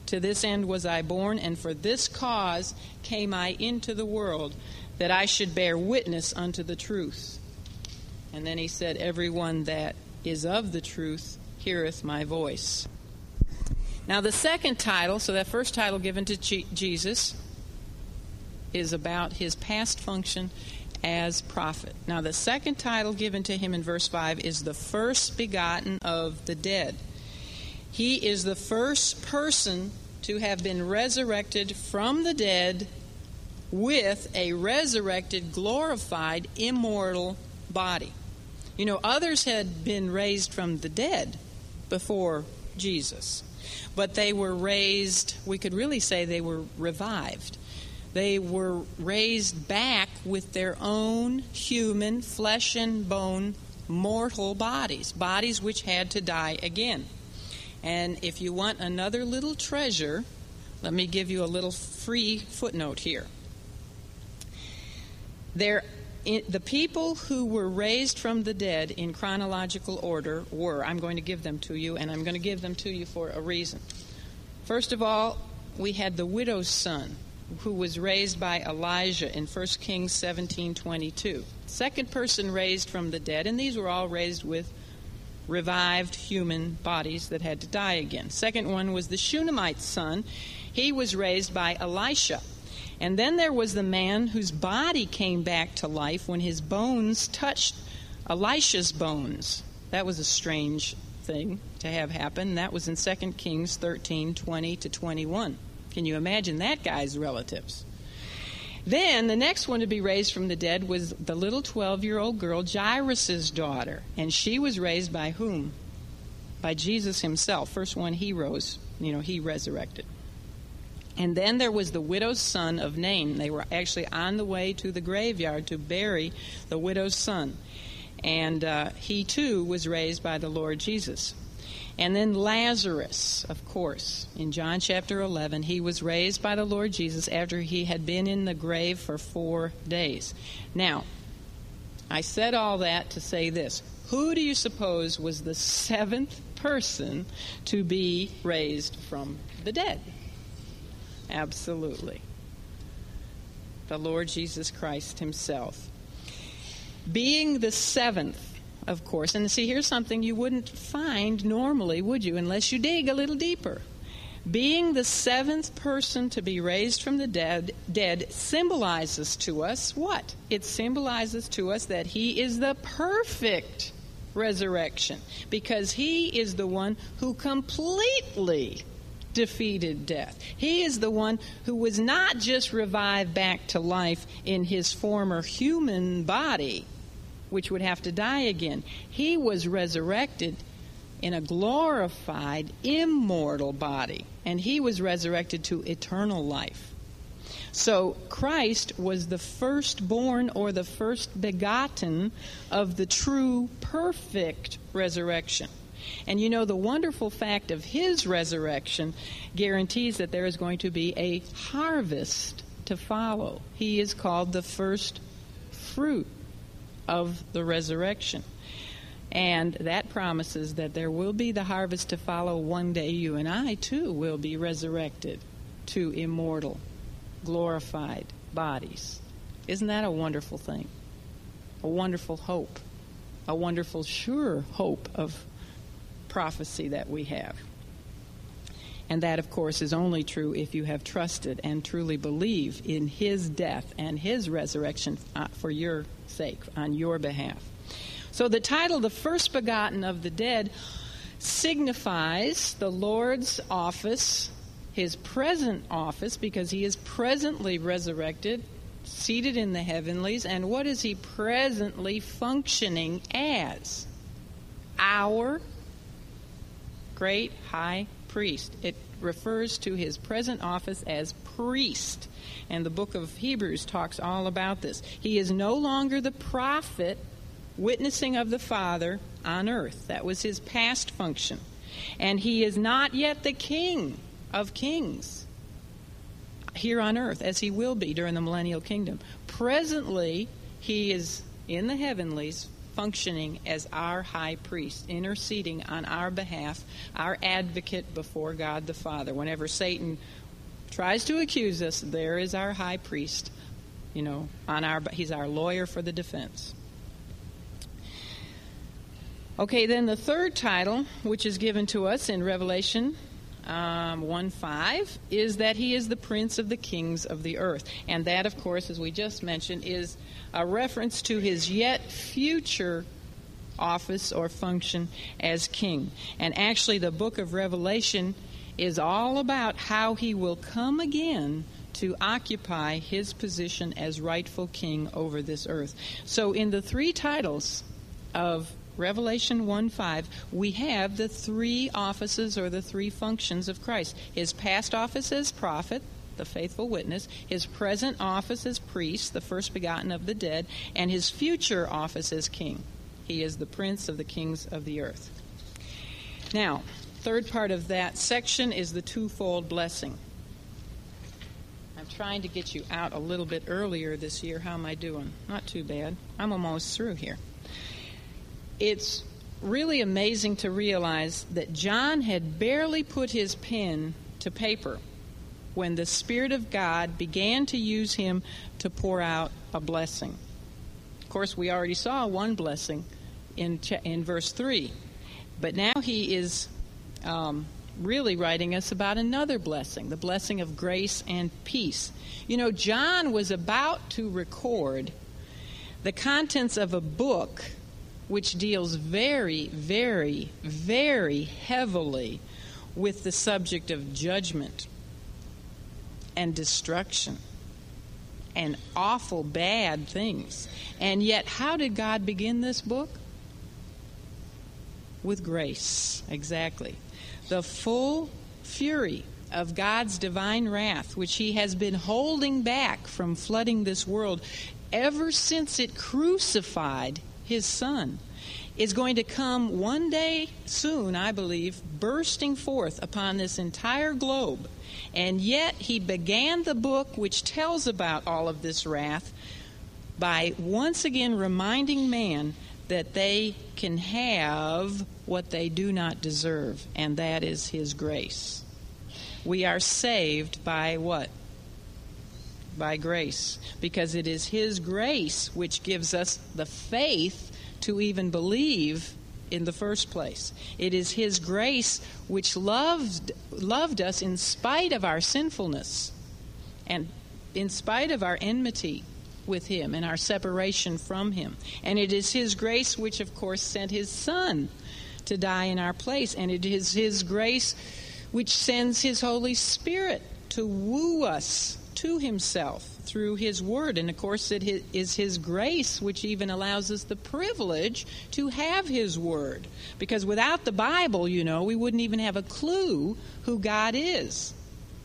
To this end was I born, and for this cause came I into the world, that I should bear witness unto the truth. And then he said, Everyone that is of the truth heareth my voice. Now, the second title, so that first title given to Jesus, is about his past function as prophet. Now, the second title given to him in verse 5 is the first begotten of the dead. He is the first person to have been resurrected from the dead with a resurrected, glorified, immortal body. You know, others had been raised from the dead before Jesus, but they were raised, we could really say they were revived. They were raised back with their own human, flesh and bone, mortal bodies, bodies which had to die again. And if you want another little treasure, let me give you a little free footnote here. There, the people who were raised from the dead in chronological order were, I'm going to give them to you, and I'm going to give them to you for a reason. First of all, we had the widow's son, who was raised by Elijah in 1 Kings 17:22. Second person raised from the dead, and these were all raised with revived human bodies that had to die again. Second one was the Shunammite son. He was raised by Elisha. And then there was the man whose body came back to life when his bones touched Elisha's bones. That was a strange thing to have happen. That was in 2 Kings 13 20 to 21. Can you imagine that guy's relatives? Then the next one to be raised from the dead was the little 12 year old girl, Jairus' daughter. And she was raised by whom? By Jesus himself. First one he rose, you know, he resurrected. And then there was the widow's son of Nain. They were actually on the way to the graveyard to bury the widow's son. And uh, he too was raised by the Lord Jesus. And then Lazarus, of course, in John chapter 11, he was raised by the Lord Jesus after he had been in the grave for four days. Now, I said all that to say this. Who do you suppose was the seventh person to be raised from the dead? Absolutely. The Lord Jesus Christ Himself. Being the seventh, of course, and see, here's something you wouldn't find normally, would you, unless you dig a little deeper. being the seventh person to be raised from the dead, dead symbolizes to us what? It symbolizes to us that he is the perfect resurrection because he is the one who completely defeated death. He is the one who was not just revived back to life in his former human body, which would have to die again. He was resurrected in a glorified, immortal body, and he was resurrected to eternal life. So Christ was the firstborn or the first begotten of the true, perfect resurrection. And you know, the wonderful fact of his resurrection guarantees that there is going to be a harvest to follow. He is called the first fruit of the resurrection. And that promises that there will be the harvest to follow. One day you and I, too, will be resurrected to immortal, glorified bodies. Isn't that a wonderful thing? A wonderful hope. A wonderful, sure hope of prophecy that we have. And that, of course, is only true if you have trusted and truly believe in his death and his resurrection uh, for your sake, on your behalf. So the title, The First Begotten of the Dead, signifies the Lord's office, his present office, because he is presently resurrected, seated in the heavenlies, and what is he presently functioning as? Our great high priest. It refers to his present office as priest. And the book of Hebrews talks all about this. He is no longer the prophet witnessing of the Father on earth. That was his past function. And he is not yet the king of kings here on earth, as he will be during the millennial kingdom. Presently, he is in the heavenlies functioning as our high priest, interceding on our behalf, our advocate before God the Father. Whenever Satan tries to accuse us, there is our high priest. You know, on our he's our lawyer for the defense. Okay, then the third title, which is given to us in Revelation um, 1 5, is that he is the prince of the kings of the earth. And that, of course, as we just mentioned, is a reference to his yet future office or function as king. And actually, the book of Revelation is all about how he will come again to occupy his position as rightful king over this earth. So, in the three titles of Revelation 1 5, we have the three offices or the three functions of Christ. His past office as prophet, the faithful witness, his present office as priest, the first begotten of the dead, and his future office as king. He is the prince of the kings of the earth. Now, third part of that section is the twofold blessing. I'm trying to get you out a little bit earlier this year. How am I doing? Not too bad. I'm almost through here it's really amazing to realize that John had barely put his pen to paper when the Spirit of God began to use him to pour out a blessing. Of course, we already saw one blessing in, in verse 3, but now he is um, really writing us about another blessing, the blessing of grace and peace. You know, John was about to record the contents of a book which deals very, very, very heavily with the subject of judgment and destruction and awful bad things. And yet, how did God begin this book? With grace, exactly. The full fury of God's divine wrath, which He has been holding back from flooding this world ever since it crucified his son, is going to come one day soon, I believe, bursting forth upon this entire globe. And yet he began the book which tells about all of this wrath by once again reminding man that they can have what they do not deserve, and that is his grace. We are saved by what? By grace, because it is His grace which gives us the faith to even believe in the first place. It is His grace which loved, loved us in spite of our sinfulness and in spite of our enmity with Him and our separation from Him. And it is His grace which, of course, sent His Son to die in our place. And it is His grace which sends His Holy Spirit to woo us to Himself through His Word. And of course, it is His grace which even allows us the privilege to have His Word. Because without the Bible, you know, we wouldn't even have a clue who God is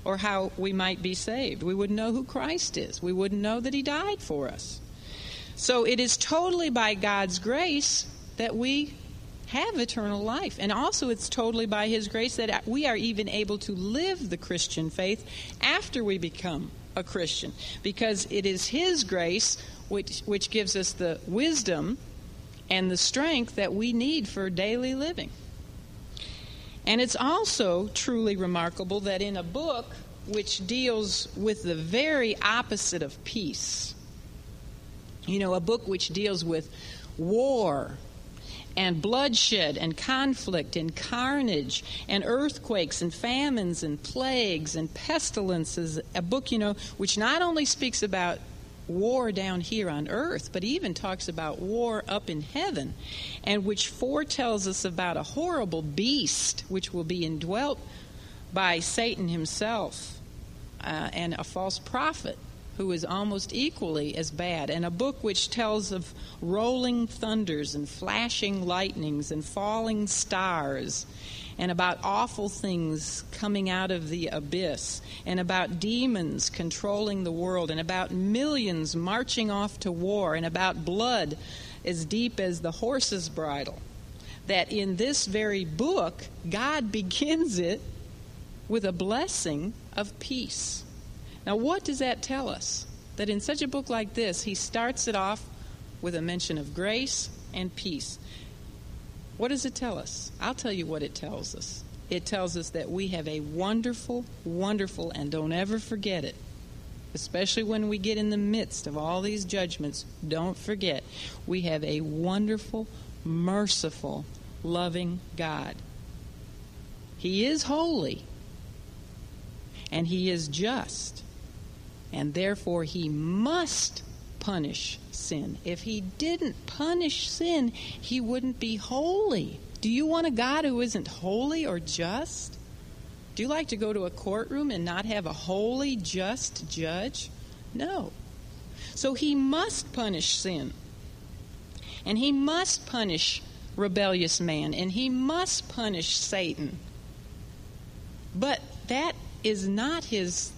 or how we might be saved. We wouldn't know who Christ is. We wouldn't know that He died for us. So it is totally by God's grace that we have eternal life. And also, it's totally by His grace that we are even able to live the Christian faith after we become a Christian because it is His grace which, which gives us the wisdom and the strength that we need for daily living. And it's also truly remarkable that in a book which deals with the very opposite of peace, you know, a book which deals with war and bloodshed and conflict and carnage and earthquakes and famines and plagues and pestilences. A book, you know, which not only speaks about war down here on earth, but even talks about war up in heaven, and which foretells us about a horrible beast which will be indwelt by Satan himself uh, and a false prophet who is almost equally as bad, and a book which tells of rolling thunders and flashing lightnings and falling stars, and about awful things coming out of the abyss, and about demons controlling the world, and about millions marching off to war, and about blood as deep as the horse's bridle. That in this very book, God begins it with a blessing of peace. Now, what does that tell us? That in such a book like this, he starts it off with a mention of grace and peace. What does it tell us? I'll tell you what it tells us. It tells us that we have a wonderful, wonderful, and don't ever forget it, especially when we get in the midst of all these judgments, don't forget, we have a wonderful, merciful, loving God. He is holy, and He is just and therefore he must punish sin. If he didn't punish sin, he wouldn't be holy. Do you want a God who isn't holy or just? Do you like to go to a courtroom and not have a holy, just judge? No. So he must punish sin. And he must punish rebellious man. And he must punish Satan. But that is not his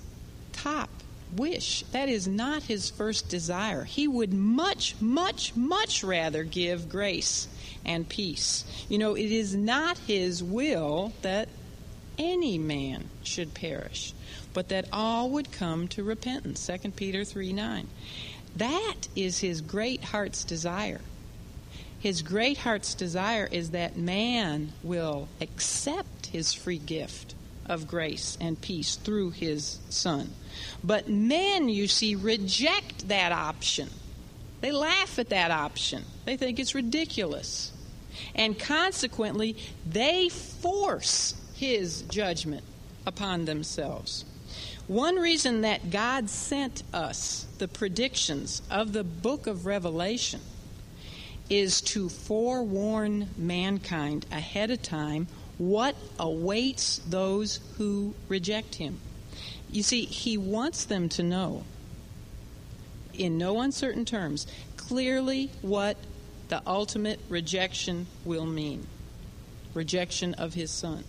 top wish. That is not his first desire. He would much, much, much rather give grace and peace. You know, it is not his will that any man should perish, but that all would come to repentance. 2 Peter 3 9. That is his great heart's desire. His great heart's desire is that man will accept his free gift of grace and peace through his Son. But men, you see, reject that option. They laugh at that option, they think it's ridiculous. And consequently, they force his judgment upon themselves. One reason that God sent us the predictions of the book of Revelation is to forewarn mankind ahead of time what awaits those who reject him. You see, he wants them to know, in no uncertain terms, clearly what the ultimate rejection will mean rejection of his son.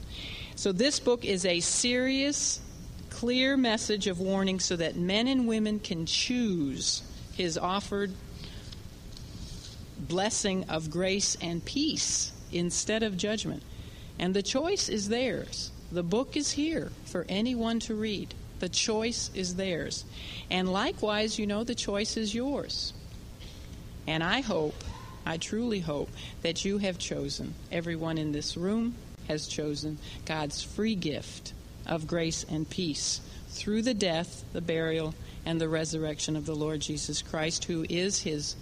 So, this book is a serious, clear message of warning so that men and women can choose his offered blessing of grace and peace instead of judgment. And the choice is theirs. The book is here for anyone to read. The choice is theirs. And likewise, you know, the choice is yours. And I hope, I truly hope, that you have chosen, everyone in this room has chosen God's free gift of grace and peace through the death, the burial, and the resurrection of the Lord Jesus Christ, who is his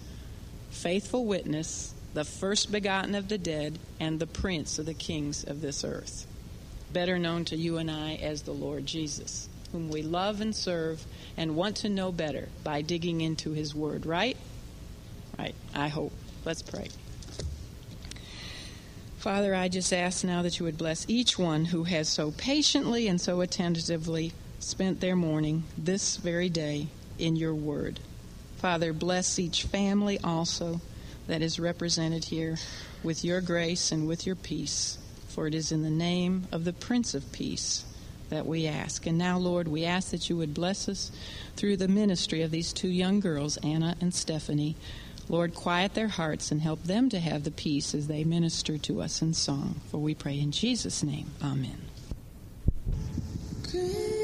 faithful witness the first begotten of the dead, and the prince of the kings of this earth, better known to you and I as the Lord Jesus, whom we love and serve and want to know better by digging into his word, right? Right, I hope. Let's pray. Father, I just ask now that you would bless each one who has so patiently and so attentively spent their morning this very day in your word. Father, bless each family also that is represented here with your grace and with your peace. For it is in the name of the Prince of Peace that we ask. And now, Lord, we ask that you would bless us through the ministry of these two young girls, Anna and Stephanie. Lord, quiet their hearts and help them to have the peace as they minister to us in song. For we pray in Jesus' name. Amen. Good.